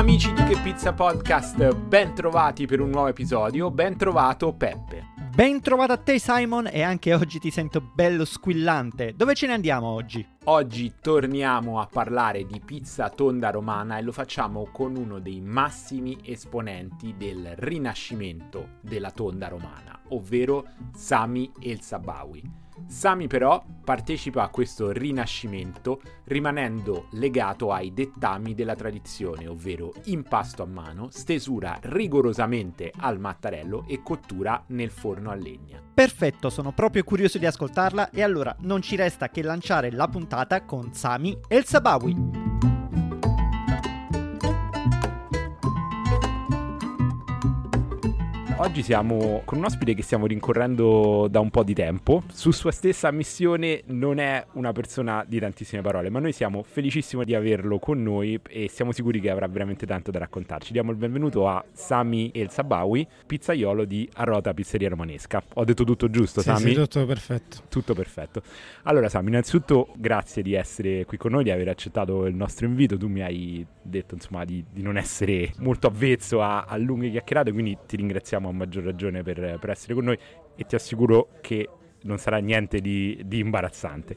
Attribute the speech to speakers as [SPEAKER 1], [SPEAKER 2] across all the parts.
[SPEAKER 1] Amici di Che Pizza Podcast, ben trovati per un nuovo episodio, ben trovato Peppe.
[SPEAKER 2] Ben trovato a te Simon e anche oggi ti sento bello squillante. Dove ce ne andiamo oggi?
[SPEAKER 1] Oggi torniamo a parlare di pizza tonda romana e lo facciamo con uno dei massimi esponenti del rinascimento della tonda romana, ovvero Sami El Sabawi. Sami però partecipa a questo rinascimento rimanendo legato ai dettami della tradizione, ovvero impasto a mano, stesura rigorosamente al mattarello e cottura nel forno a legna.
[SPEAKER 2] Perfetto, sono proprio curioso di ascoltarla e allora non ci resta che lanciare la puntata con Sami e il Sabawi.
[SPEAKER 1] Oggi siamo con un ospite che stiamo rincorrendo da un po' di tempo. Su sua stessa missione non è una persona di tantissime parole, ma noi siamo felicissimi di averlo con noi e siamo sicuri che avrà veramente tanto da raccontarci. Diamo il benvenuto a Sami El Sabawi, pizzaiolo di Arrota Pizzeria Romanesca. Ho detto tutto giusto,
[SPEAKER 3] sì,
[SPEAKER 1] Sami?
[SPEAKER 3] Sì, tutto perfetto.
[SPEAKER 1] Tutto perfetto. Allora, Sami, innanzitutto grazie di essere qui con noi, di aver accettato il nostro invito. Tu mi hai detto, insomma, di, di non essere molto avvezzo a, a lunghe chiacchierate, quindi ti ringraziamo a maggior ragione per, per, essere con noi e ti assicuro che non sarà niente di, di imbarazzante.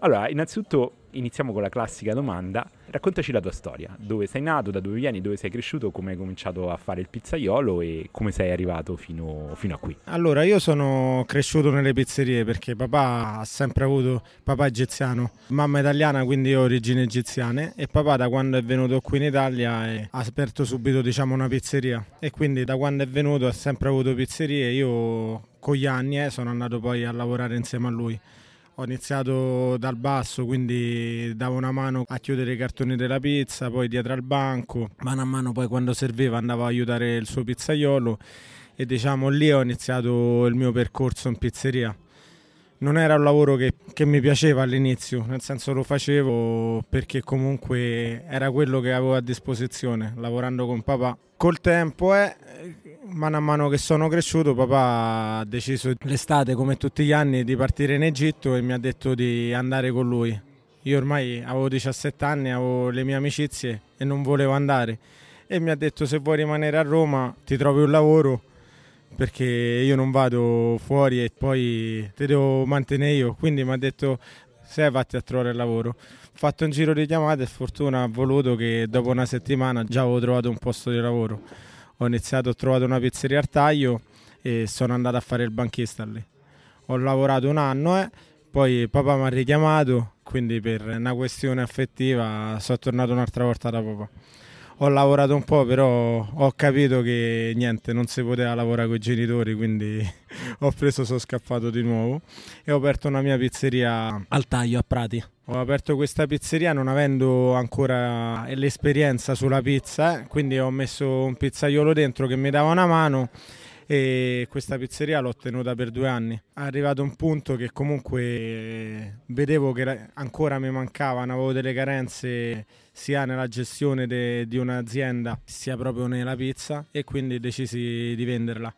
[SPEAKER 1] Allora, innanzitutto iniziamo con la classica domanda. Raccontaci la tua storia, dove sei nato, da dove vieni, dove sei cresciuto, come hai cominciato a fare il pizzaiolo e come sei arrivato fino, fino, a qui.
[SPEAKER 3] Allora, io sono cresciuto nelle pizzerie perché papà ha sempre avuto, papà egiziano, mamma italiana, quindi ho origini egiziane. E papà da quando è venuto qui in Italia ha aperto subito diciamo una pizzeria. E quindi da quando è venuto ha sempre avuto pizzerie, io con gli anni eh, sono andato poi a lavorare insieme a lui ho iniziato dal basso, quindi davo una mano a chiudere i cartoni della pizza, poi dietro al banco, mano a mano poi quando serviva andavo a aiutare il suo pizzaiolo e diciamo lì ho iniziato il mio percorso in pizzeria. Non era un lavoro che, che mi piaceva all'inizio, nel senso lo facevo perché comunque era quello che avevo a disposizione, lavorando con papà. Col tempo eh, mano a mano che sono cresciuto, papà ha deciso l'estate, come tutti gli anni, di partire in Egitto e mi ha detto di andare con lui. Io ormai avevo 17 anni, avevo le mie amicizie e non volevo andare. E mi ha detto se vuoi rimanere a Roma ti trovi un lavoro perché io non vado fuori e poi ti devo mantenere io. Quindi mi ha detto se vatti a trovare il lavoro. Ho fatto un giro di chiamate e fortuna ha voluto che dopo una settimana già avevo trovato un posto di lavoro ho iniziato, ho trovato una pizzeria al taglio e sono andato a fare il banchista lì. Ho lavorato un anno, eh, poi papà mi ha richiamato, quindi per una questione affettiva sono tornato un'altra volta da papà. Ho lavorato un po', però ho capito che niente, non si poteva lavorare con i genitori, quindi ho preso, sono scappato di nuovo e ho aperto una mia pizzeria al taglio a Prati. Ho aperto questa pizzeria non avendo ancora l'esperienza sulla pizza, eh? quindi ho messo un pizzaiolo dentro che mi dava una mano e questa pizzeria l'ho tenuta per due anni. È arrivato un punto che comunque vedevo che ancora mi mancavano, avevo delle carenze sia nella gestione de, di un'azienda sia proprio nella pizza e quindi decisi di venderla.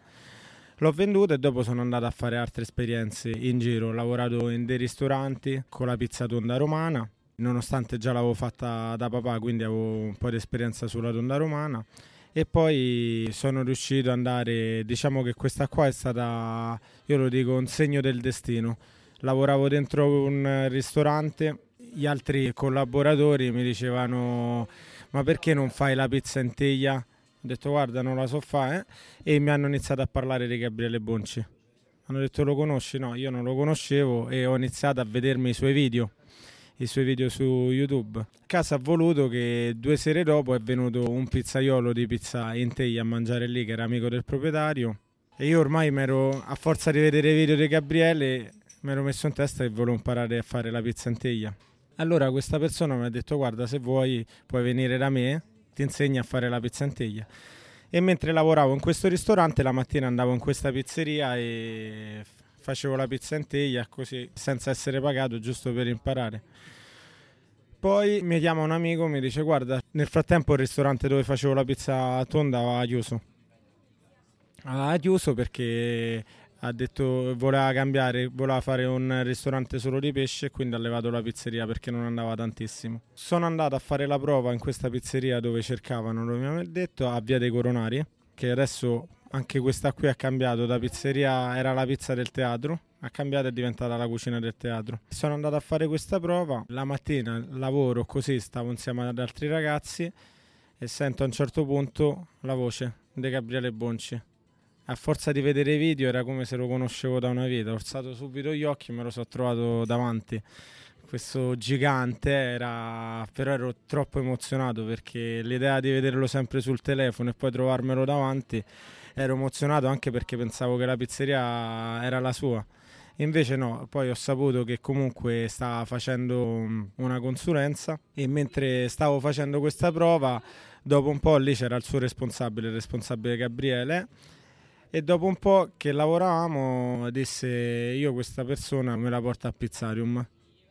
[SPEAKER 3] L'ho venduta e dopo sono andato a fare altre esperienze in giro. Ho lavorato in dei ristoranti con la pizza tonda romana, nonostante già l'avevo fatta da papà, quindi avevo un po' di esperienza sulla tonda romana. E poi sono riuscito ad andare, diciamo che questa qua è stata, io lo dico, un segno del destino. Lavoravo dentro un ristorante, gli altri collaboratori mi dicevano ma perché non fai la pizza in teglia? Ho detto guarda non la so fare eh? e mi hanno iniziato a parlare di Gabriele Bonci. Hanno detto lo conosci? No, io non lo conoscevo e ho iniziato a vedermi i suoi video, i suoi video su YouTube. Casa ha voluto che due sere dopo è venuto un pizzaiolo di pizza in teglia a mangiare lì che era amico del proprietario e io ormai mi ero, a forza di vedere i video di Gabriele, mi ero messo in testa che volevo imparare a fare la pizza in teglia. Allora questa persona mi ha detto guarda se vuoi puoi venire da me ti insegna a fare la pizza in teglia. E mentre lavoravo in questo ristorante, la mattina andavo in questa pizzeria e facevo la pizza in teglia così senza essere pagato, giusto per imparare. Poi mi chiama un amico e mi dice: Guarda, nel frattempo il ristorante dove facevo la pizza tonda aveva chiuso. Aveva chiuso perché ha detto voleva cambiare, voleva fare un ristorante solo di pesce e quindi ha levato la pizzeria perché non andava tantissimo. Sono andato a fare la prova in questa pizzeria dove cercavano, lo mi ha detto, a Via dei Coronari, che adesso anche questa qui ha cambiato da pizzeria, era la pizza del teatro, ha cambiato e è diventata la cucina del teatro. Sono andato a fare questa prova, la mattina lavoro così, stavo insieme ad altri ragazzi e sento a un certo punto la voce di Gabriele Bonci a forza di vedere i video era come se lo conoscevo da una vita. Ho alzato subito gli occhi e me lo sono trovato davanti. Questo gigante era, però ero troppo emozionato perché l'idea di vederlo sempre sul telefono e poi trovarmelo davanti ero emozionato anche perché pensavo che la pizzeria era la sua. Invece no, poi ho saputo che comunque stava facendo una consulenza e mentre stavo facendo questa prova, dopo un po' lì c'era il suo responsabile, il responsabile Gabriele e dopo un po' che lavoravamo disse io questa persona me la porto a Pizzarium.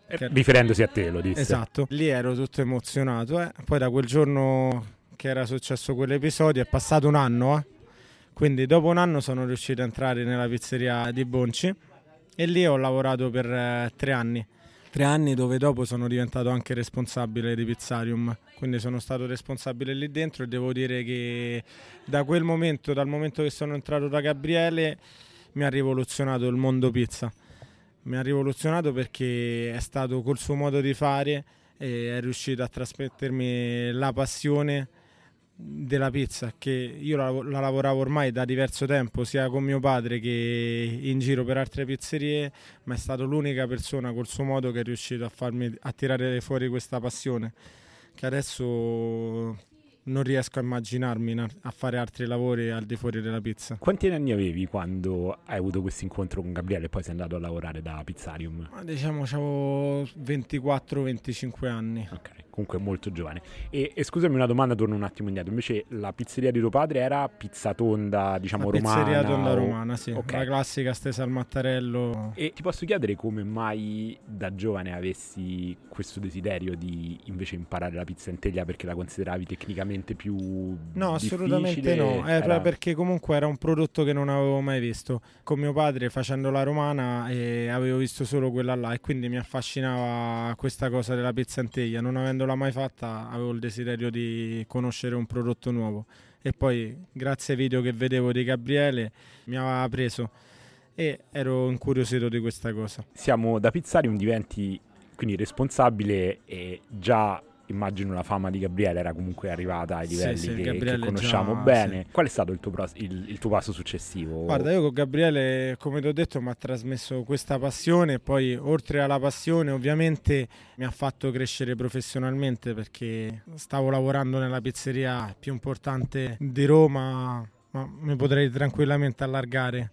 [SPEAKER 1] Che... Riferendosi a te lo disse.
[SPEAKER 3] Esatto, lì ero tutto emozionato. Eh. Poi da quel giorno che era successo quell'episodio è passato un anno. Eh. Quindi dopo un anno sono riuscito a entrare nella pizzeria di Bonci e lì ho lavorato per eh, tre anni tre anni dove dopo sono diventato anche responsabile di Pizzarium, quindi sono stato responsabile lì dentro e devo dire che da quel momento, dal momento che sono entrato da Gabriele, mi ha rivoluzionato il mondo pizza. Mi ha rivoluzionato perché è stato col suo modo di fare e è riuscito a trasmettermi la passione della pizza che io la, la, lavoravo ormai da diverso tempo sia con mio padre che in giro per altre pizzerie ma è stato l'unica persona col suo modo che è riuscito a farmi a tirare fuori questa passione che adesso non riesco a immaginarmi a fare altri lavori al di fuori della pizza.
[SPEAKER 1] Quanti anni avevi quando hai avuto questo incontro con Gabriele e poi sei andato a lavorare da Pizzarium?
[SPEAKER 3] Ma diciamo avevo 24-25 anni.
[SPEAKER 1] Ok comunque molto giovane. E, e, scusami una domanda, torno un attimo indietro. Invece la pizzeria di tuo padre era pizza tonda, diciamo
[SPEAKER 3] la
[SPEAKER 1] romana?
[SPEAKER 3] Pizzeria tonda o... romana, sì. Okay. La classica stesa al mattarello.
[SPEAKER 1] E ti posso chiedere come mai da giovane avessi questo desiderio di invece imparare la pizza in teglia perché la consideravi tecnicamente più
[SPEAKER 3] No, assolutamente no. Era, era perché comunque era un prodotto che non avevo mai visto. Con mio padre facendo la romana e avevo visto solo quella là e quindi mi affascinava questa cosa della pizza in teglia, non avendo avendola mai fatta avevo il desiderio di conoscere un prodotto nuovo e poi grazie ai video che vedevo di Gabriele mi aveva preso e ero incuriosito di questa cosa.
[SPEAKER 1] Siamo da Pizzarium diventi quindi responsabile e già immagino la fama di Gabriele era comunque arrivata ai livelli sì, sì, che, che, conosciamo già, bene. Sì. Qual è stato il tuo, il, il tuo, passo successivo?
[SPEAKER 3] Guarda, io con Gabriele, come ti ho detto, mi ha trasmesso questa passione. Poi, oltre alla passione, ovviamente mi ha fatto crescere professionalmente perché stavo lavorando nella pizzeria più importante di Roma, ma mi potrei tranquillamente allargare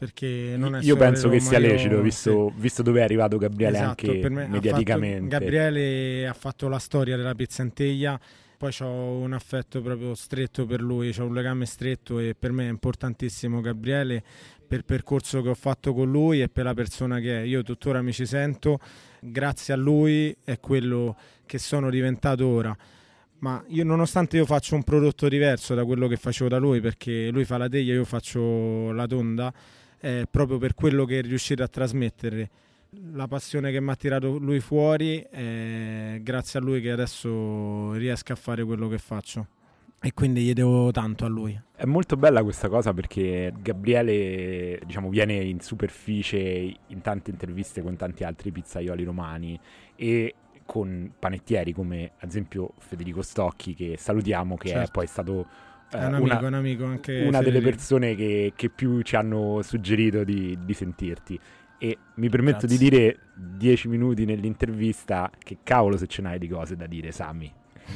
[SPEAKER 3] perché non è
[SPEAKER 1] Io penso che sia lecito, visto, sì. visto, dove è arrivato Gabriele esatto, anche mediaticamente.
[SPEAKER 3] Ha fatto, Gabriele ha fatto la storia della pizzanteglia, poi ho un affetto proprio stretto per lui, ho un legame stretto e per me è importantissimo Gabriele per il percorso che ho fatto con lui e per la persona che è. Io tuttora mi ci sento, grazie a lui è quello che sono diventato ora ma io nonostante io faccio un prodotto diverso da quello che facevo da lui perché lui fa la teglia io faccio la tonda eh, proprio per quello che è riuscito a trasmettere. La passione che mi ha tirato lui fuori è grazie a lui che adesso riesco a fare quello che faccio e quindi gli devo tanto a lui.
[SPEAKER 1] È molto bella questa cosa perché Gabriele diciamo, viene in superficie in tante interviste con tanti altri pizzaioli romani e con panettieri come ad esempio Federico Stocchi che salutiamo che certo. è poi stato
[SPEAKER 3] è un amico, una, un amico anche
[SPEAKER 1] una delle persone che, che, più ci hanno suggerito di, di sentirti. E mi permetto Grazie. di dire dieci minuti nell'intervista che cavolo se ce n'hai di cose da dire, Sammy.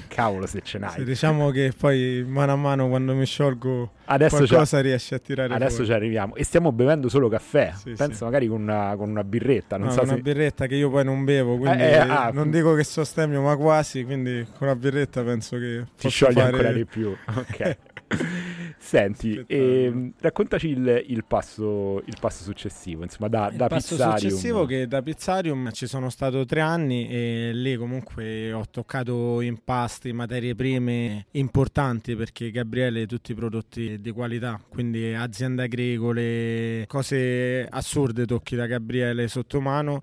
[SPEAKER 1] Cavolo se ce n'hai. Sì,
[SPEAKER 3] diciamo che poi mano a mano quando mi sciolgo adesso qualcosa riesce a tirare
[SPEAKER 1] Adesso
[SPEAKER 3] fuori.
[SPEAKER 1] ci arriviamo. E stiamo bevendo solo caffè. Sì, Penso sì. magari con una, con una, birretta. Non
[SPEAKER 3] no,
[SPEAKER 1] so
[SPEAKER 3] una
[SPEAKER 1] se...
[SPEAKER 3] birretta che io poi non bevo, quindi eh, eh, ah, non dico che sostemio, ma quasi. Quindi con la birretta penso che
[SPEAKER 1] ti scioglie fare... ancora di più. Ok. Senti, ehm, raccontaci il, il, passo, il, passo, successivo, insomma, da,
[SPEAKER 3] il
[SPEAKER 1] da
[SPEAKER 3] passo
[SPEAKER 1] Pizzarium.
[SPEAKER 3] successivo che da Pizzarium ci sono stato tre anni e lì comunque ho toccato impasti, materie prime importanti perché Gabriele tutti i prodotti di qualità, quindi aziende agricole, cose assurde tocchi da Gabriele sotto mano.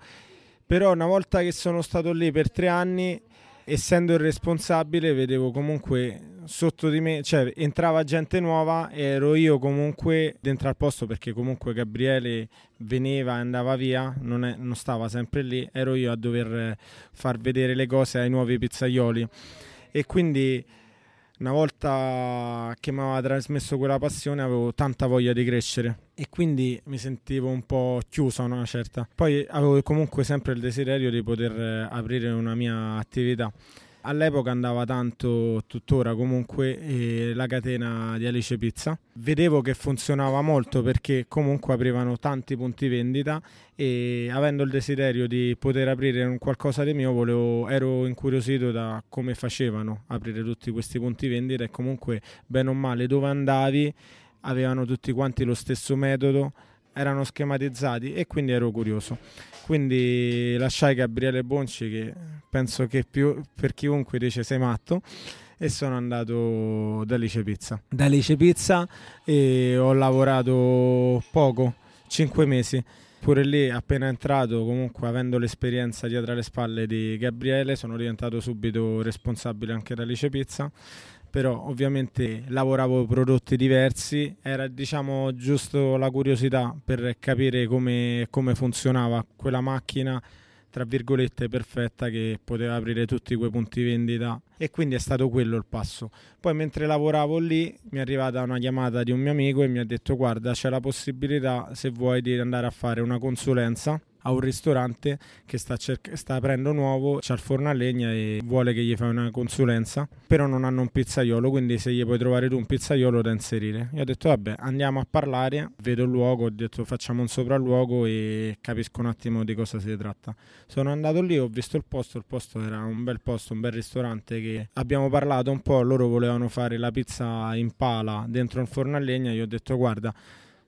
[SPEAKER 3] Però una volta che sono stato lì per tre anni essendo il responsabile vedevo comunque sotto di me, cioè entrava gente nuova ero io comunque dentro al posto perché comunque Gabriele veniva e andava via, non, è, non stava sempre lì, ero io a dover far vedere le cose ai nuovi pizzaioli e quindi una volta che mi aveva trasmesso quella passione avevo tanta voglia di crescere e quindi mi sentivo un po' chiuso una certa. Poi avevo comunque sempre il desiderio di poter aprire una mia attività. All'epoca andava tanto, tuttora comunque, eh, la catena di Alice Pizza. Vedevo che funzionava molto perché comunque aprivano tanti punti vendita e avendo il desiderio di poter aprire un qualcosa di mio volevo, ero incuriosito da come facevano aprire tutti questi punti vendita e comunque bene o male dove andavi avevano tutti quanti lo stesso metodo, erano schematizzati e quindi ero curioso. Quindi lasciai Gabriele Bonci che penso che più, per chiunque dice sei matto e sono andato da Lice Pizza. Da Lice Pizza e ho lavorato poco, 5 mesi. Pure lì, appena entrato, comunque avendo l'esperienza dietro le spalle di Gabriele, sono diventato subito responsabile anche da Lice Pizza però ovviamente lavoravo prodotti diversi, era diciamo giusto la curiosità per capire come, come funzionava quella macchina tra virgolette perfetta che poteva aprire tutti quei punti vendita e quindi è stato quello il passo. Poi mentre lavoravo lì mi è arrivata una chiamata di un mio amico e mi ha detto guarda c'è la possibilità se vuoi di andare a fare una consulenza a un ristorante che sta, cerc- sta aprendo nuovo, c'ha il forno a legna e vuole che gli fai una consulenza, però non hanno un pizzaiolo, quindi se gli puoi trovare tu un pizzaiolo da inserire. Io ho detto vabbè, andiamo a parlare, vedo il luogo, ho detto facciamo un sopralluogo e capisco un attimo di cosa si tratta. Sono andato lì, ho visto il posto, il posto era un bel posto, un bel ristorante che abbiamo parlato un po', loro volevano fare la pizza in pala dentro un forno a legna, io ho detto guarda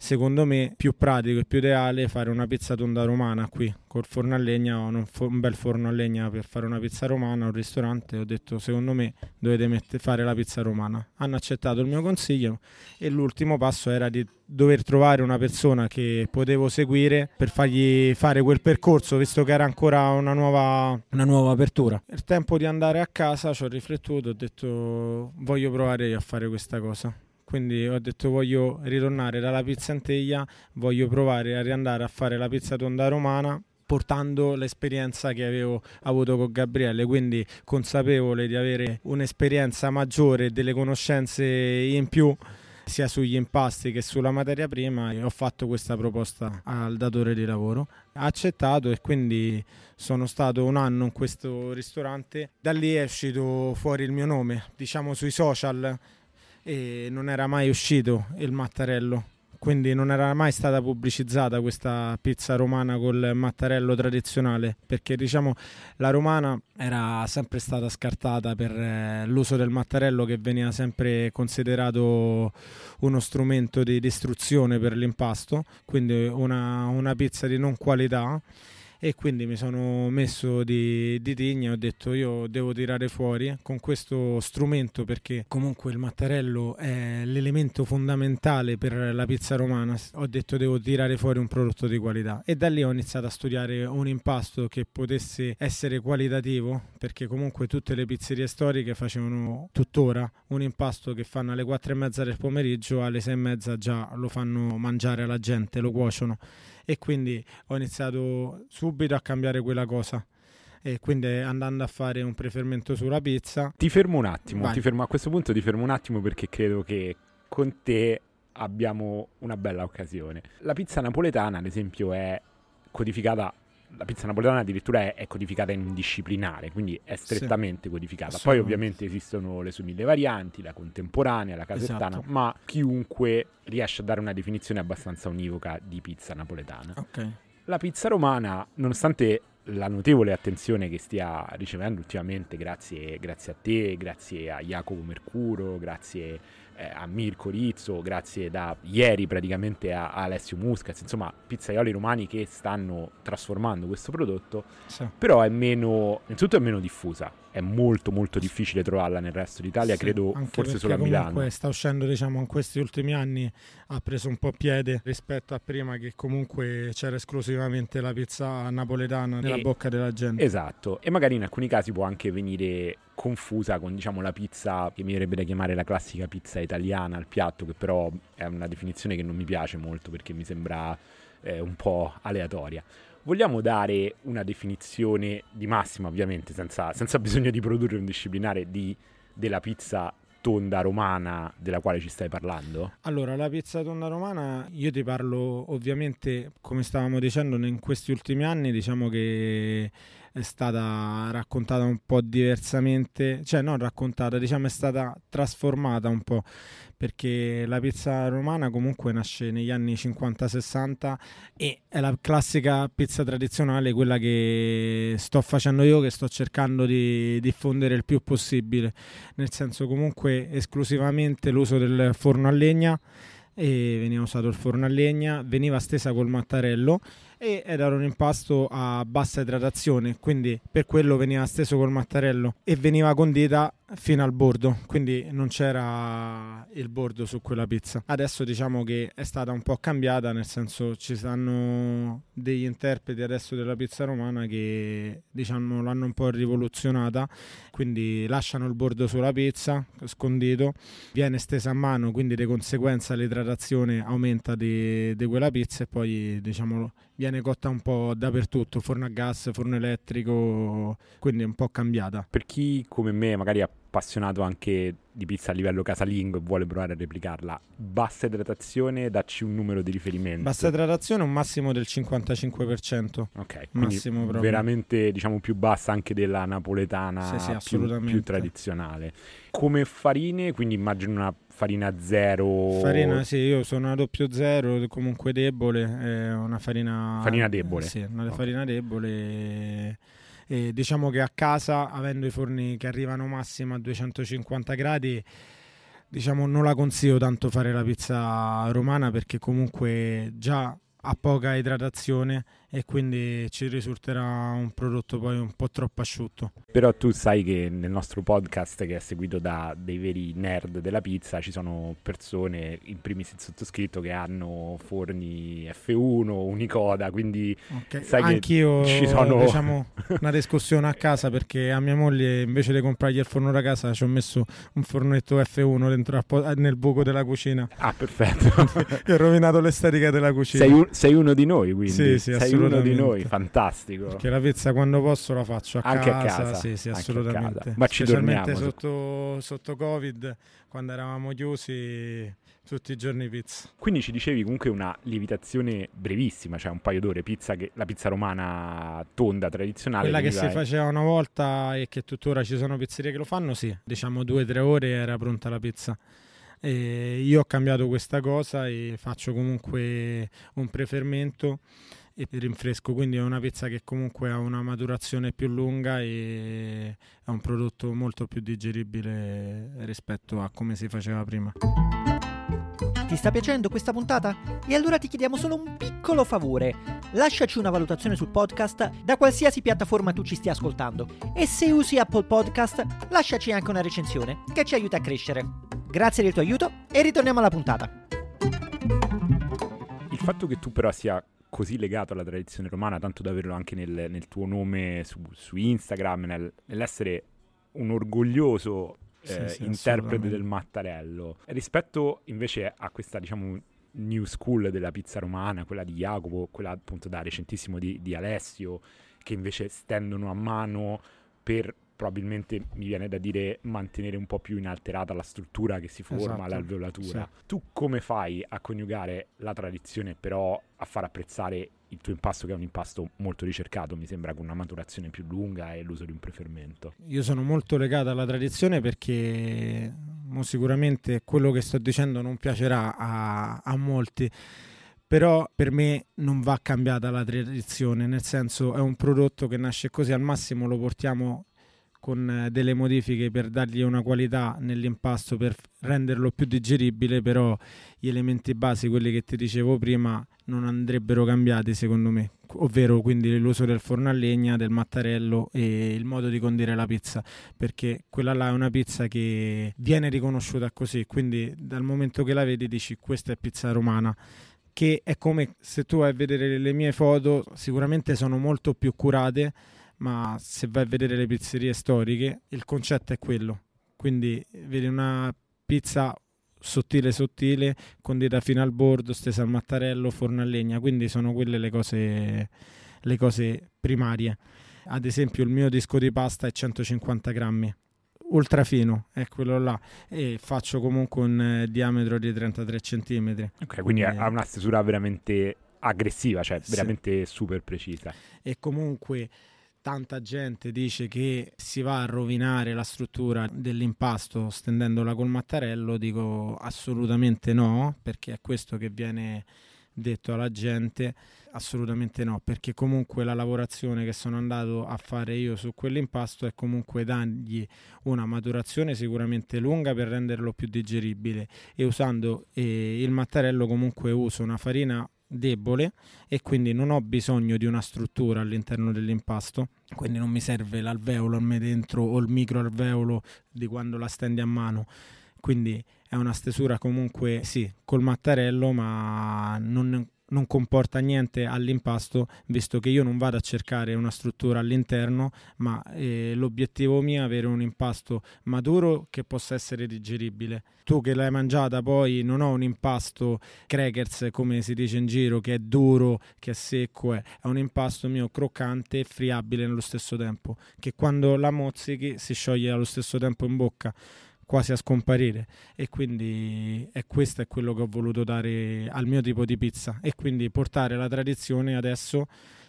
[SPEAKER 3] secondo me più pratico e più ideale fare una pizza tonda romana qui col forno a legna o un, un, bel forno a legna per fare una pizza romana un ristorante. Ho detto secondo me dovete mette, fare la pizza romana. Hanno accettato il mio consiglio e l'ultimo passo era di dover trovare una persona che potevo seguire per fargli fare quel percorso visto che era ancora una nuova, una nuova apertura. Il tempo di andare a casa ci ho riflettuto ho detto voglio provare a fare questa cosa quindi ho detto voglio ritornare dalla pizza in teglia, voglio provare a riandare a fare la pizza tonda romana portando l'esperienza che avevo avuto con Gabriele, quindi consapevole di avere un'esperienza maggiore, delle conoscenze in più sia sugli impasti che sulla materia prima e ho fatto questa proposta al datore di lavoro. Ha accettato e quindi sono stato un anno in questo ristorante. Da lì è uscito fuori il mio nome, diciamo sui social e non era mai uscito il mattarello. Quindi non era mai stata pubblicizzata questa pizza romana col mattarello tradizionale perché diciamo la romana era sempre stata scartata per eh, l'uso del mattarello che veniva sempre considerato uno strumento di distruzione per l'impasto quindi una, una pizza di non qualità e quindi mi sono messo di, di tigna ho detto io devo tirare fuori con questo strumento perché comunque il mattarello è l'elemento fondamentale per la pizza romana. Ho detto devo tirare fuori un prodotto di qualità. E da lì ho iniziato a studiare un impasto che potesse essere qualitativo perché comunque tutte le pizzerie storiche facevano tuttora un impasto che fanno alle 4 e mezza del pomeriggio alle 6 e mezza già lo fanno mangiare alla gente lo cuociono e quindi ho iniziato subito a cambiare quella cosa e quindi andando a fare un preferimento sulla pizza.
[SPEAKER 1] Ti fermo un attimo, ti fermo, a questo punto ti fermo un attimo perché credo che con te abbiamo una bella occasione. La pizza napoletana, ad esempio, è codificata la pizza napoletana addirittura è, è, codificata in un disciplinare, quindi è strettamente sì, codificata. Poi ovviamente esistono le sue mille varianti, la contemporanea, la casertana, esatto. ma chiunque riesce a dare una definizione abbastanza univoca di pizza napoletana.
[SPEAKER 3] Okay.
[SPEAKER 1] La pizza romana, nonostante la notevole attenzione che stia ricevendo ultimamente grazie, grazie a te, grazie a Jacopo Mercuro, grazie eh, a Mirko Rizzo, grazie da ieri praticamente a, a Alessio Muscaz, insomma pizzaioli romani che stanno trasformando questo prodotto,
[SPEAKER 3] Sì.
[SPEAKER 1] però è meno, innanzitutto è meno diffusa, è molto molto difficile trovarla nel resto d'Italia,
[SPEAKER 3] Sì,
[SPEAKER 1] credo forse solo a Milano.
[SPEAKER 3] sta uscendo diciamo in questi ultimi anni ha preso un po' piede rispetto a prima che comunque c'era esclusivamente la pizza napoletana nella
[SPEAKER 1] E-
[SPEAKER 3] bocca della gente
[SPEAKER 1] Esatto, e magari in alcuni casi può anche venire confusa con diciamo la pizza che mi verrebbe da chiamare la classica pizza italiana al piatto, che però è una definizione che non mi piace molto perché mi sembra eh, un po' aleatoria. Vogliamo dare una definizione di massima, ovviamente, senza, senza bisogno di produrre un disciplinare di, della pizza tonda romana della quale ci stai parlando?
[SPEAKER 3] Allora, la pizza tonda romana, io ti parlo ovviamente, come stavamo dicendo, in questi ultimi anni, diciamo che è stata raccontata un po' diversamente, cioè non raccontata, diciamo è stata trasformata un po', perché la pizza romana comunque nasce negli anni 50-60 e è la classica pizza tradizionale, quella che sto facendo io, che sto cercando di diffondere il più possibile. Nel senso comunque esclusivamente l'uso del forno a legna e veniva usato il forno a legna, veniva stesa col mattarello e era un impasto a bassa idratazione, quindi per quello veniva steso col mattarello e veniva condita fino al bordo, quindi non c'era il bordo su quella pizza. Adesso diciamo che è stata un po' cambiata, nel senso ci stanno degli interpreti adesso della pizza romana che diciamo l'hanno un po' rivoluzionata, quindi lasciano il bordo sulla pizza scondito, viene stesa a mano, quindi di conseguenza l'idratazione aumenta di, di quella pizza e poi diciamo viene cotta un po' dappertutto, forno a gas, forno elettrico, quindi è un po' cambiata.
[SPEAKER 1] Per chi come me magari è appassionato anche di pizza a livello casalingo e vuole provare a replicarla, bassa idratazione, dacci un numero di riferimento.
[SPEAKER 3] Bassa idratazione un massimo del 55%.
[SPEAKER 1] Ok,
[SPEAKER 3] Massimo proprio.
[SPEAKER 1] veramente diciamo più bassa anche della napoletana
[SPEAKER 3] Sì, sì,
[SPEAKER 1] più- più, tradizionale. Come farine, quindi immagino una farina zero.
[SPEAKER 3] Farina, sì, io sono una doppio zero, comunque debole, è una farina...
[SPEAKER 1] Farina debole.
[SPEAKER 3] Sì, una
[SPEAKER 1] Ok.
[SPEAKER 3] farina debole. E, diciamo che a casa, avendo i forni che arrivano massimo a 250 gradi, diciamo non la consiglio tanto fare la pizza romana perché comunque già ha poca idratazione e quindi ci risulterà un prodotto poi un po' troppo asciutto.
[SPEAKER 1] Però tu sai che nel nostro podcast, che è seguito da dei veri nerd della pizza, ci sono persone, in primis il sottoscritto, che hanno forni F1, Unicoda, quindi
[SPEAKER 3] Ok,
[SPEAKER 1] Sai che
[SPEAKER 3] Anch'io
[SPEAKER 1] ci sono-
[SPEAKER 3] diciamo una discussione a casa perché a mia moglie invece di comprargli il forno da casa ci ho messo un fornetto F1 dentro nel buco della cucina
[SPEAKER 1] Ah, perfetto.
[SPEAKER 3] e ho rovinato l'estetica della cucina.
[SPEAKER 1] sei, un- sei uno di noi, quindi.
[SPEAKER 3] Sì, sì,
[SPEAKER 1] sei uno di noi, fantastico.
[SPEAKER 3] Perché la pizza quando posso la faccio a
[SPEAKER 1] Anche a
[SPEAKER 3] casa,
[SPEAKER 1] casa,
[SPEAKER 3] sì, sì, assolutamente.
[SPEAKER 1] casa. Ma ci
[SPEAKER 3] Specialmente
[SPEAKER 1] su-
[SPEAKER 3] sotto, sotto Covid, quando eravamo chiusi tutti i giorni pizza.
[SPEAKER 1] Quindi ci dicevi comunque una lievitazione brevissima, cioè un paio d'ore, pizza che, la pizza romana tonda tradizionale.
[SPEAKER 3] Quella che si faceva una volta e che tuttora ci sono pizzerie che lo fanno, sì, diciamo due o tre ore era pronta la pizza. E io ho cambiato questa cosa e faccio comunque un prefermento e rinfresco, quindi è una pizza che comunque ha una maturazione più lunga e è un prodotto molto più digeribile rispetto a come si faceva prima.
[SPEAKER 2] Ti sta piacendo questa puntata? E allora ti chiediamo solo un piccolo favore. Lasciaci una valutazione sul podcast da qualsiasi piattaforma tu ci stia ascoltando. E se usi Apple Podcast, lasciaci anche una recensione che ci aiuta a crescere. Grazie del tuo aiuto e ritorniamo alla puntata.
[SPEAKER 1] Il fatto che tu però sia così legato alla tradizione romana, tanto da averlo anche nel, nel tuo nome su, su Instagram, nel- nell'essere un orgoglioso
[SPEAKER 3] Sì,
[SPEAKER 1] eh,
[SPEAKER 3] sì,
[SPEAKER 1] interprete
[SPEAKER 3] assolutamente.
[SPEAKER 1] del mattarello, rispetto invece a questa, diciamo, new school della pizza romana, quella di Jacopo, quella appunto da recentissimo di, di Alessio, che invece stendono a mano per probabilmente mi viene da dire mantenere un po' più inalterata la struttura che si forma,
[SPEAKER 3] Esatto,
[SPEAKER 1] l'alveolatura.
[SPEAKER 3] sì.
[SPEAKER 1] Tu come fai a coniugare la tradizione però a far apprezzare il tuo impasto che è un impasto molto ricercato, mi sembra con una maturazione più lunga e l'uso di un prefermento?
[SPEAKER 3] Io sono molto legato alla tradizione perché sicuramente quello che sto dicendo non piacerà a, a molti, però per me non va cambiata la tradizione, nel senso è un prodotto che nasce così, al massimo lo portiamo con eh, delle modifiche per dargli una qualità nell'impasto per renderlo più digeribile, però gli elementi basi, quelli che ti dicevo prima, non andrebbero cambiati secondo me, ovvero quindi l'uso del forno a legna, del mattarello e il modo di condire la pizza, perché quella là è una pizza che viene riconosciuta così, quindi dal momento che la vedi dici questa è pizza romana che è come se tu vai a vedere le mie foto, sicuramente sono molto più curate, ma se vai a vedere le pizzerie storiche, il concetto è quello. Quindi vedi una pizza sottile sottile, condita fino al bordo, stesa al mattarello, forno a legna, quindi sono quelle le cose, le cose primarie. Ad esempio il mio disco di pasta è 150 grammi, ultra fino, è quello là, e faccio comunque un eh, diametro di 33 cm.
[SPEAKER 1] Ok, quindi e... ha una stesura veramente aggressiva, cioè veramente sì. super precisa.
[SPEAKER 3] E comunque tanta gente dice che si va a rovinare la struttura dell'impasto stendendola col mattarello, dico assolutamente no, perché è questo che viene detto alla gente, assolutamente no, perché comunque la lavorazione che sono andato a fare io su quell'impasto è comunque dargli una maturazione sicuramente lunga per renderlo più digeribile e usando eh, il mattarello comunque uso una farina debole e quindi non ho bisogno di una struttura all'interno dell'impasto, quindi non mi serve l'alveolo a me dentro o il microalveolo di quando la stendi a mano. Quindi è una stesura comunque sì, col mattarello, ma non non comporta niente all'impasto, visto che io non vado a cercare una struttura all'interno, ma eh, l'obiettivo mio è avere un impasto maturo che possa essere digeribile. Tu che l'hai mangiata poi non ho un impasto crackers come si dice in giro che è duro, che è secco, è, un impasto mio croccante e friabile nello stesso tempo, che quando la mozzichi si scioglie allo stesso tempo in bocca quasi a scomparire e quindi è questo è quello che ho voluto dare al mio tipo di pizza e quindi portare la tradizione adesso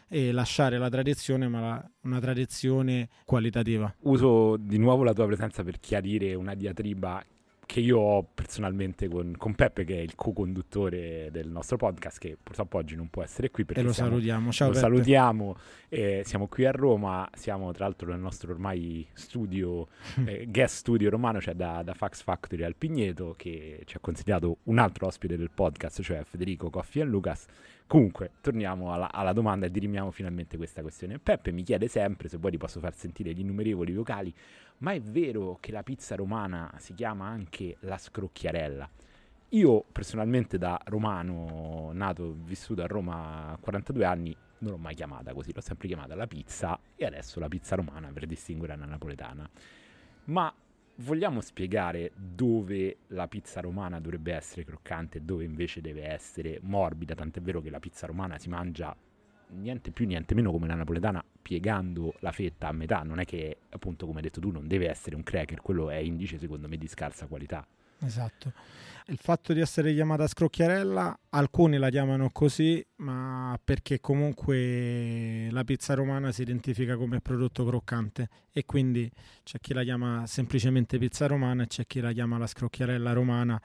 [SPEAKER 3] e lasciare la tradizione ma la, una tradizione qualitativa.
[SPEAKER 1] Uso di nuovo la tua presenza per chiarire una diatriba che io ho personalmente con, con, Peppe, che è il co-conduttore del nostro podcast, che purtroppo oggi non può essere qui.
[SPEAKER 3] Perché e lo siamo, salutiamo. Ciao,
[SPEAKER 1] lo
[SPEAKER 3] Peppe.
[SPEAKER 1] salutiamo. Eh, siamo qui a Roma, siamo tra l'altro nel nostro ormai studio, eh, guest studio romano, cioè da, da, Fax Factory al Pigneto, che ci ha consigliato un altro ospite del podcast, cioè Federico Coffi e Lucas. Comunque, torniamo alla, alla, domanda e dirimiamo finalmente questa questione. Peppe mi chiede sempre, se vuoi ti posso far sentire gli innumerevoli vocali, ma è vero che la pizza romana si chiama anche la scrocchiarella? Io personalmente da romano, nato e vissuto a Roma a 42 anni, non l'ho mai chiamata così, l'ho sempre chiamata la pizza e adesso la pizza romana per distinguere la napoletana. Ma vogliamo spiegare dove la pizza romana dovrebbe essere croccante e dove invece deve essere morbida? Tant'è vero che la pizza romana si mangia niente più niente meno come la napoletana piegando la fetta a metà non è che appunto come hai detto tu non deve essere un cracker quello è indice secondo me di scarsa qualità
[SPEAKER 3] esatto. Il fatto di essere chiamata scrocchiarella alcuni la chiamano così ma perché comunque la pizza romana si identifica come prodotto croccante e quindi c'è chi la chiama semplicemente pizza romana e c'è chi la chiama la scrocchiarella romana.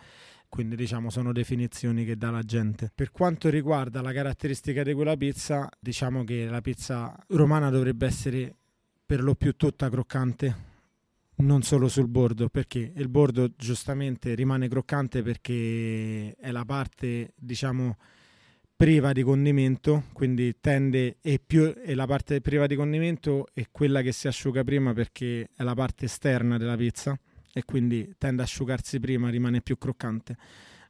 [SPEAKER 3] Quindi diciamo sono definizioni che dà la gente. Per quanto riguarda la caratteristica di quella pizza, diciamo che la pizza romana dovrebbe essere per lo più tutta croccante, non solo sul bordo, perché il bordo giustamente rimane croccante perché è la parte, diciamo, priva di condimento, quindi tende e più e la parte priva di condimento è quella che si asciuga prima perché è la parte esterna della pizza e quindi tende a asciugarsi prima, rimane più croccante.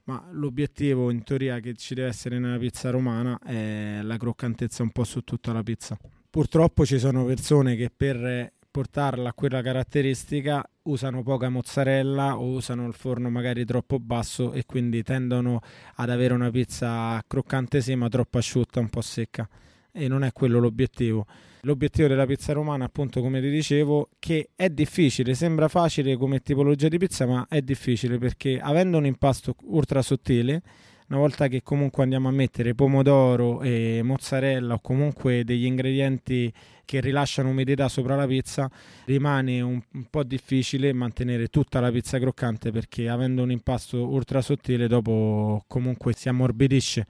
[SPEAKER 3] Ma l'obiettivo in teoria che ci deve essere nella pizza romana è la croccantezza un po' su tutta la pizza. Purtroppo ci sono persone che per portarla a quella caratteristica usano poca mozzarella o usano il forno magari troppo basso e quindi tendono ad avere una pizza croccante sì ma troppo asciutta, un po' secca e non è quello l'obiettivo. L'obiettivo della pizza romana, appunto, come ti dicevo, che è difficile, sembra facile come tipologia di pizza, ma è difficile perché avendo un impasto ultra sottile, una volta che comunque andiamo a mettere pomodoro e mozzarella o comunque degli ingredienti che rilasciano umidità sopra la pizza, rimane un, un, po' difficile mantenere tutta la pizza croccante perché avendo un impasto ultra sottile dopo comunque si ammorbidisce.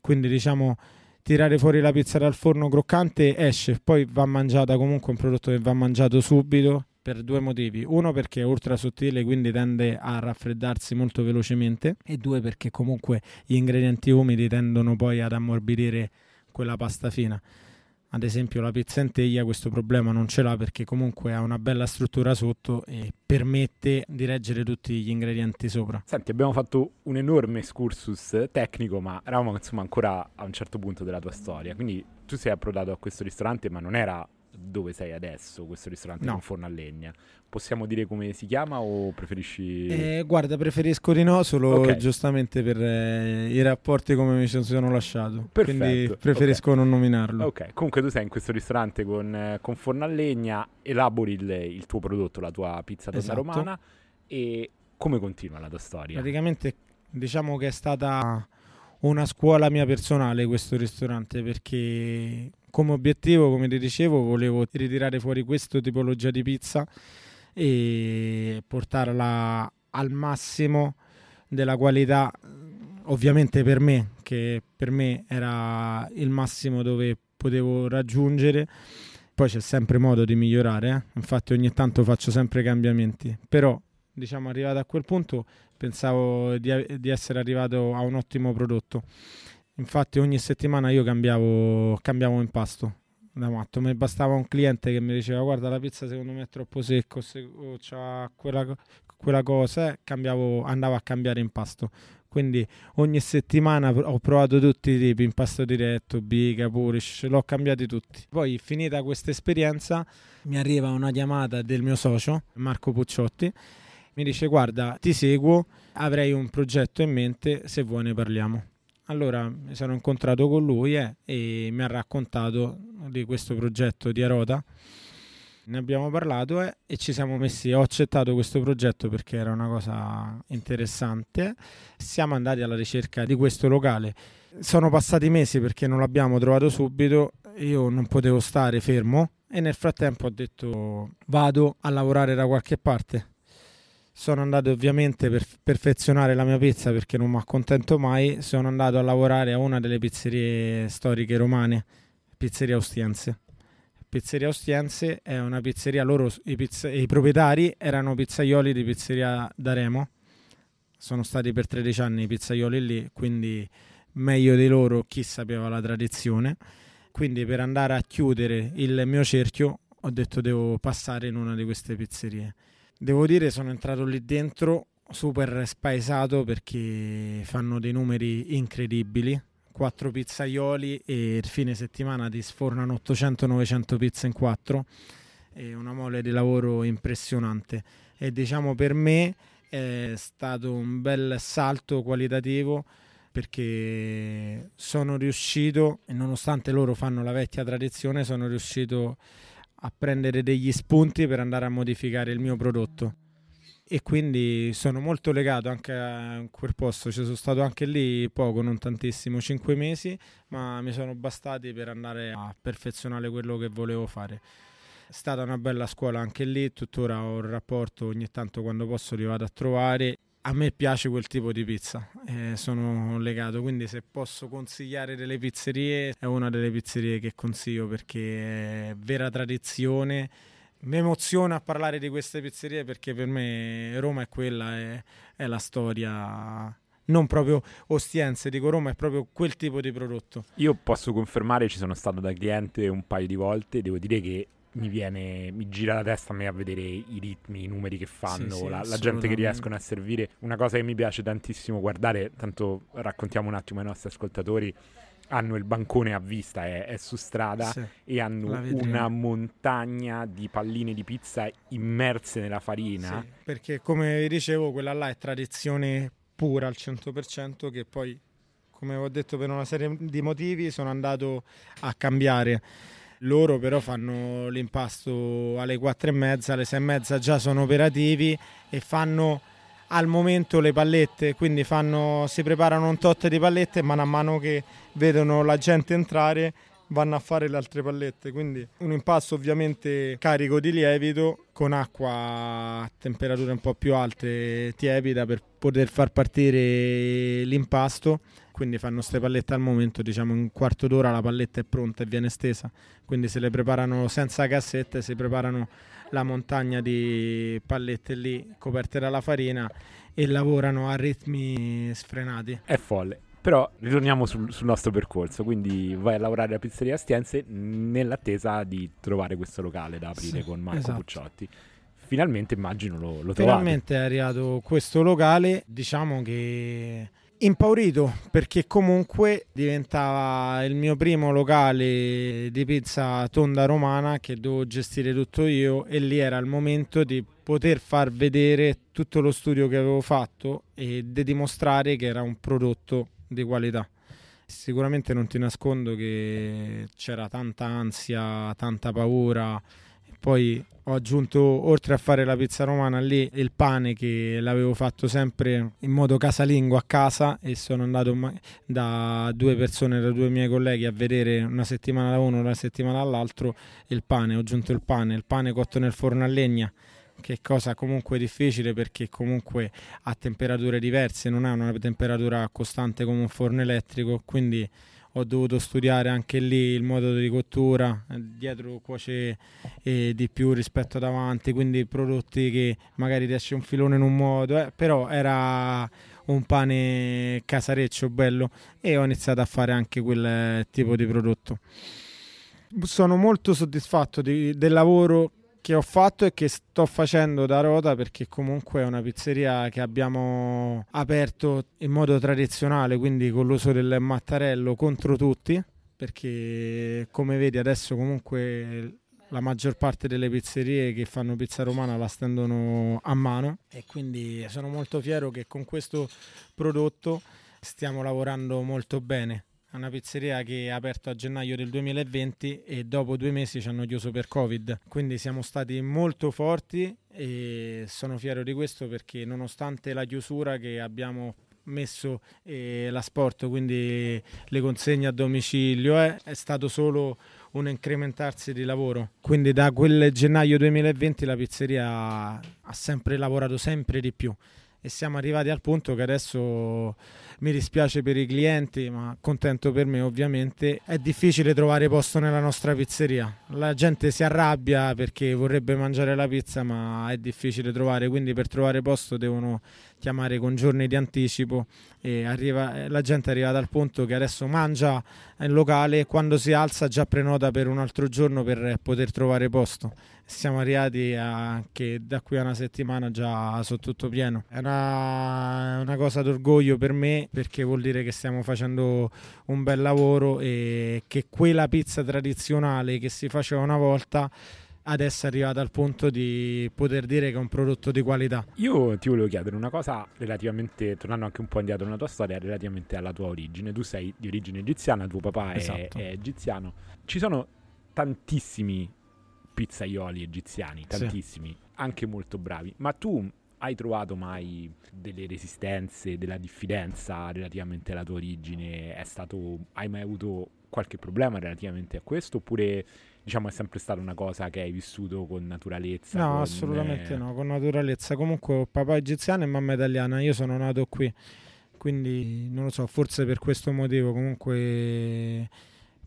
[SPEAKER 3] Quindi diciamo tirare fuori la pizza dal forno croccante esce, poi va mangiata comunque un prodotto che va mangiato subito per due motivi. Uno perché è ultra sottile, quindi tende a raffreddarsi molto velocemente e due perché comunque gli ingredienti umidi tendono poi ad ammorbidire quella pasta fina. Ad esempio la pizza in teglia questo problema non ce l'ha perché comunque ha una bella struttura sotto e permette di reggere tutti gli ingredienti sopra.
[SPEAKER 1] Senti, abbiamo fatto un enorme excursus tecnico, ma eravamo insomma ancora a un certo punto della tua storia. Quindi tu sei approdato a questo ristorante, ma non era dove sei adesso, questo ristorante
[SPEAKER 3] no.
[SPEAKER 1] con forno a legna. Possiamo dire come si chiama o preferisci...
[SPEAKER 3] Eh, guarda, preferisco di no, solo okay. giustamente per eh, i rapporti come mi sono lasciato. Perfetto. Quindi preferisco okay. non nominarlo.
[SPEAKER 1] Ok, comunque tu sei in questo ristorante con, eh, con forno a legna, elabori il, il, tuo prodotto, la tua pizza donna esatto. romana e come continua la tua storia?
[SPEAKER 3] Praticamente diciamo che è stata una scuola mia personale questo ristorante perché come obiettivo, come ti dicevo, volevo ritirare fuori questa tipologia di pizza e portarla al massimo della qualità, ovviamente per me, che per me era il massimo dove potevo raggiungere. Poi c'è sempre modo di migliorare, eh? infatti ogni tanto faccio sempre cambiamenti, però diciamo arrivato a quel punto pensavo di, di essere arrivato a un ottimo prodotto. Infatti ogni settimana io cambiavo, cambiavo impasto da matto. Mi bastava un cliente che mi diceva guarda la pizza secondo me è troppo secco, se, o c'ha quella, quella cosa, eh, cambiavo, andavo a cambiare impasto. Quindi ogni settimana ho provato tutti i tipi, impasto diretto, biga, purish, l'ho cambiati tutti. Poi finita questa esperienza mi arriva una chiamata del mio socio, Marco Pucciotti, mi dice guarda ti seguo, avrei un progetto in mente, se vuoi ne parliamo. Allora mi sono incontrato con lui eh, e mi ha raccontato di questo progetto di Arota. Ne abbiamo parlato eh, e ci siamo messi. Ho accettato questo progetto perché era una cosa interessante. Siamo andati alla ricerca di questo locale. Sono passati mesi perché non l'abbiamo trovato subito. Io non potevo stare fermo e nel frattempo ho detto vado a lavorare da qualche parte sono andato ovviamente per perfezionare la mia pizza perché non mi accontento mai. Sono andato a lavorare a una delle pizzerie storiche romane, Pizzeria Ostiense. Pizzeria Ostiense è una pizzeria, loro i, pizza, i proprietari erano pizzaioli di pizzeria D'Aremo. Sono stati per 13 anni i pizzaioli lì, quindi meglio di loro chi sapeva la tradizione. Quindi per andare a chiudere il mio cerchio ho detto devo passare in una di queste pizzerie Devo dire sono entrato lì dentro super spaesato perché fanno dei numeri incredibili. Quattro pizzaioli e il fine settimana ti sfornano 800-900 pizze in quattro. È una mole di lavoro impressionante. E diciamo per me è stato un bel salto qualitativo perché sono riuscito, nonostante loro fanno la vecchia tradizione, sono riuscito a prendere degli spunti per andare a modificare il mio prodotto. E quindi sono molto legato anche a quel posto, ci sono stato anche lì poco, non tantissimo, 5 mesi, ma mi sono bastati per andare a perfezionare quello che volevo fare. È stata una bella scuola anche lì, tuttora ho un rapporto, ogni tanto quando posso li vado a trovare a me piace quel tipo di pizza, eh, sono legato, quindi se posso consigliare delle pizzerie è una delle pizzerie che consiglio perché è vera tradizione. Mi emoziona a parlare di queste pizzerie perché per me Roma è quella, è, è la storia non proprio Ostiense, dico Roma, è proprio quel tipo di prodotto.
[SPEAKER 1] Io posso confermare, ci sono stato da cliente un paio di volte, devo dire che mi viene, mi gira la testa a me a vedere i ritmi, i numeri che fanno, sì, sì, la, la, gente che riescono a servire. Una cosa che mi piace tantissimo guardare, tanto raccontiamo un attimo ai nostri ascoltatori, hanno il bancone a vista, è, è su strada sì, e hanno una montagna di palline di pizza immerse nella farina.
[SPEAKER 3] Perché come vi dicevo, quella là è tradizione pura al 100% che poi, come ho detto per una serie di motivi, sono andato a cambiare loro però fanno l'impasto alle 4 e mezza, alle 6 e mezza già sono operativi e fanno al momento le pallette, quindi fanno, si preparano un tot di pallette man mano che vedono la gente entrare vanno a fare le altre pallette. Quindi un impasto ovviamente carico di lievito con acqua a temperature un po' più alte tiepida per poter far partire l'impasto quindi fanno queste pallette al momento, diciamo in un quarto d'ora la palletta è pronta e viene stesa, quindi se le preparano senza cassette, si preparano la montagna di pallette lì coperte dalla farina e lavorano a ritmi sfrenati.
[SPEAKER 1] È folle. Però ritorniamo sul, sul, nostro percorso, quindi vai a lavorare alla pizzeria Stienze nell'attesa di trovare questo locale da aprire sì, con Marco esatto. Pucciotti. Finalmente immagino lo, lo
[SPEAKER 3] Finalmente è arrivato questo locale, diciamo che impaurito perché comunque diventava il mio primo locale di pizza tonda romana che dovevo gestire tutto io e lì era il momento di poter far vedere tutto lo studio che avevo fatto e di dimostrare che era un prodotto di qualità. Sicuramente non ti nascondo che c'era tanta ansia, tanta paura poi ho aggiunto, oltre a fare la pizza romana lì, il pane che l'avevo fatto sempre in modo casalingo a casa e sono andato da due persone, da due miei colleghi a vedere una settimana da uno, una settimana dall'altro il pane. Ho aggiunto il pane, il pane cotto nel forno a legna che cosa comunque difficile perché comunque ha temperature diverse, non ha una temperatura costante come un forno elettrico, quindi ho dovuto studiare anche lì il modo di cottura, dietro cuoce eh, di più rispetto ad avanti, quindi prodotti che magari riesce un filone in un modo, eh, però era un pane casareccio bello e ho iniziato a fare anche quel tipo di prodotto. Sono molto soddisfatto di, del lavoro che ho fatto e che sto facendo da Rota perché comunque è una pizzeria che abbiamo aperto in modo tradizionale, quindi con l'uso del mattarello contro tutti, perché come vedi adesso comunque la maggior parte delle pizzerie che fanno pizza romana la stendono a mano. E quindi sono molto fiero che con questo prodotto stiamo lavorando molto bene una pizzeria che è aperta a gennaio del 2020 e dopo due mesi ci hanno chiuso per Covid. Quindi siamo stati molto forti e sono fiero di questo perché nonostante la chiusura che abbiamo messo eh, l'asporto, quindi le consegne a domicilio, eh, è stato solo un incrementarsi di lavoro. Quindi da quel gennaio 2020 la pizzeria ha sempre lavorato sempre di più e siamo arrivati al punto che adesso mi dispiace per i clienti, ma contento per me ovviamente. È difficile trovare posto nella nostra pizzeria. La gente si arrabbia perché vorrebbe mangiare la pizza, ma è difficile trovare, quindi per trovare posto devono chiamare con giorni di anticipo e arriva, la gente è arrivata al punto che adesso mangia in locale e quando si alza già prenota per un altro giorno per poter trovare posto. Siamo arrivati a che da qui a una settimana già sono tutto pieno. È una, una cosa d'orgoglio per me perché vuol dire che stiamo facendo un bel lavoro e che quella pizza tradizionale che si faceva una volta adesso è arrivata al punto di poter dire che è un prodotto di qualità.
[SPEAKER 1] Io ti volevo chiedere una cosa relativamente, tornando anche un po' indietro nella tua storia, relativamente alla tua origine. Tu sei di origine egiziana, tuo papà esatto. è, è, egiziano. Ci sono tantissimi pizzaioli egiziani, tantissimi, sì. anche molto bravi. Ma tu hai trovato mai delle resistenze, della diffidenza relativamente alla tua origine? È stato, hai mai avuto qualche problema relativamente a questo? Oppure diciamo è sempre stata una cosa che hai vissuto con naturalezza?
[SPEAKER 3] No,
[SPEAKER 1] con,
[SPEAKER 3] assolutamente eh... no, con naturalezza. Comunque papà egiziano e mamma italiana, io sono nato qui, quindi non lo so, forse per questo motivo comunque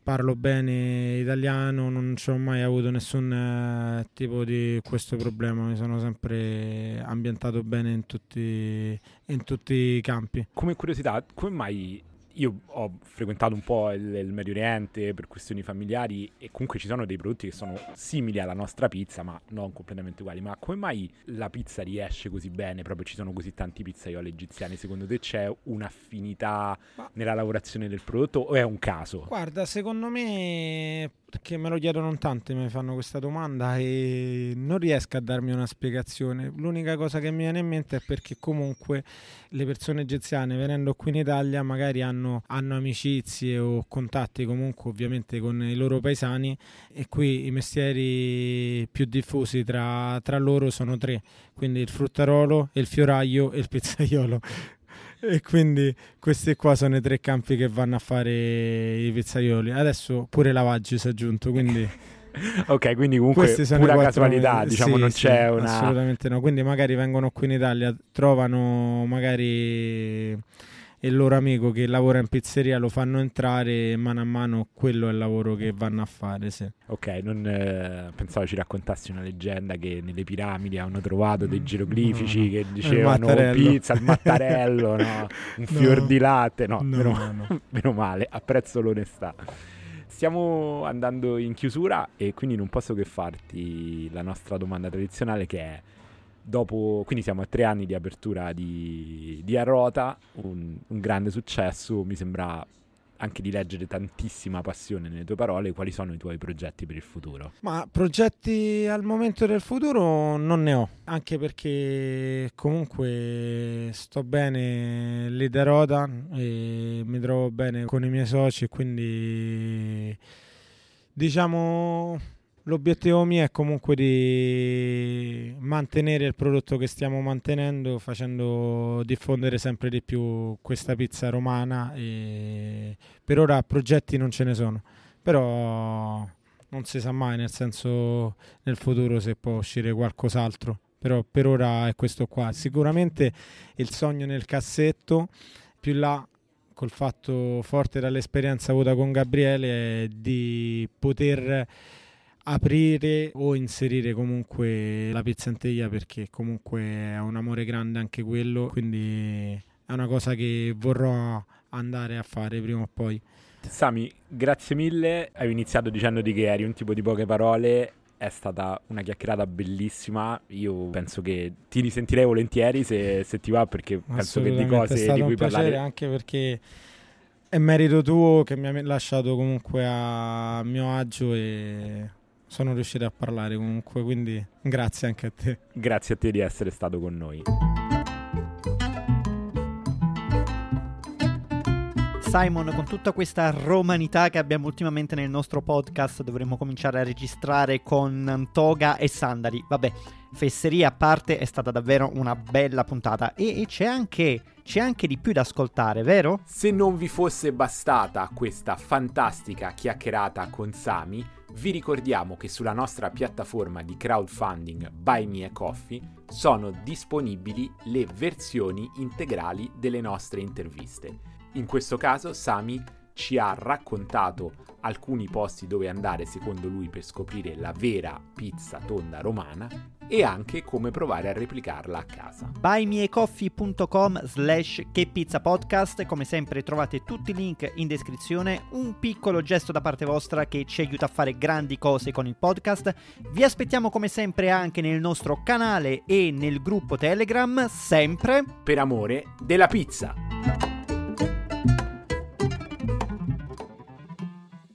[SPEAKER 3] parlo bene italiano, non ho mai avuto nessun eh, tipo di questo problema, mi sono sempre ambientato bene in tutti, in tutti i campi.
[SPEAKER 1] Come curiosità, come mai io ho frequentato un po' il, il, Medio Oriente per questioni familiari e comunque ci sono dei prodotti che sono simili alla nostra pizza, ma non completamente uguali. Ma come mai la pizza riesce così bene? Proprio ci sono così tanti pizzaioli egiziani. Secondo te c'è un'affinità ma... nella lavorazione del prodotto o è un caso?
[SPEAKER 3] Guarda, secondo me perché me lo chiedono tanti, mi fanno questa domanda e non riesco a darmi una spiegazione. L'unica cosa che mi viene in mente è perché comunque le persone egiziane venendo qui in Italia magari hanno, hanno amicizie o contatti comunque ovviamente con i loro paesani e qui i mestieri più diffusi tra, tra loro sono tre, quindi il fruttarolo, il fioraio e il pizzaiolo e quindi questi qua sono i tre campi che vanno a fare i pizzaioli. Adesso pure Lavaggi si è aggiunto, quindi...
[SPEAKER 1] ok, quindi comunque pura casualità, diciamo, sì, non sì, c'è una...
[SPEAKER 3] Assolutamente no, quindi magari vengono qui in Italia, trovano magari e il loro amico che lavora in pizzeria lo fanno entrare e mano a mano quello è il lavoro che vanno a fare. Sì.
[SPEAKER 1] Ok, non eh, pensavo ci raccontassi una leggenda che nelle piramidi hanno trovato dei geroglifici no, che dicevano il pizza, il mattarello, no? un fior di latte. No, no, meno, meno male, apprezzo l'onestà. Stiamo andando in chiusura e quindi non posso che farti la nostra domanda tradizionale che è dopo, quindi siamo a tre anni di apertura di, di Arrota, un, un grande successo, mi sembra anche di leggere tantissima passione nelle tue parole, quali sono i tuoi progetti per il futuro?
[SPEAKER 3] Ma progetti al momento del futuro non ne ho, anche perché comunque sto bene lì da Rota e mi trovo bene con i miei soci, quindi diciamo L'obiettivo mio è comunque di mantenere il prodotto che stiamo mantenendo, facendo diffondere sempre di più questa pizza romana. E per ora progetti non ce ne sono, però non si sa mai, nel senso nel futuro se può uscire qualcos'altro. Però per ora è questo qua. Sicuramente il sogno nel cassetto, più là col fatto forte dall'esperienza avuta con Gabriele, di poter aprire o inserire comunque la pizzanteglia perché comunque è un amore grande anche quello, quindi è una cosa che vorrò andare a fare prima o poi.
[SPEAKER 1] Sami, grazie mille. Hai iniziato dicendoti che eri un tipo di poche parole. È stata una chiacchierata bellissima. Io penso che ti risentirei volentieri se, se ti va, perché penso che di cose di cui parlare.
[SPEAKER 3] anche perché è merito tuo che mi ha lasciato comunque a mio agio e sono riuscito a parlare comunque, quindi grazie anche a te.
[SPEAKER 1] Grazie a te di essere stato con noi.
[SPEAKER 2] Simon, con tutta questa romanità che abbiamo ultimamente nel nostro podcast, dovremmo cominciare a registrare con toga e sandali. Vabbè, fesseria a parte, è stata davvero una bella puntata. E, e c'è, anche, c'è anche di più da ascoltare, vero?
[SPEAKER 1] Se non vi fosse bastata questa fantastica chiacchierata con Sami, vi ricordiamo che sulla nostra piattaforma di crowdfunding Buy Me a Coffee sono disponibili le versioni integrali delle nostre interviste. In questo caso Sami ci ha raccontato alcuni posti dove andare secondo lui per scoprire la vera pizza tonda romana e anche come provare a replicarla a casa.
[SPEAKER 2] buymeacoffee.com slash che pizza podcast come sempre trovate tutti i link in descrizione. Un piccolo gesto da parte vostra che ci aiuta a fare grandi cose con il podcast. Vi aspettiamo come sempre anche nel nostro canale e nel gruppo telegram sempre
[SPEAKER 1] per amore della pizza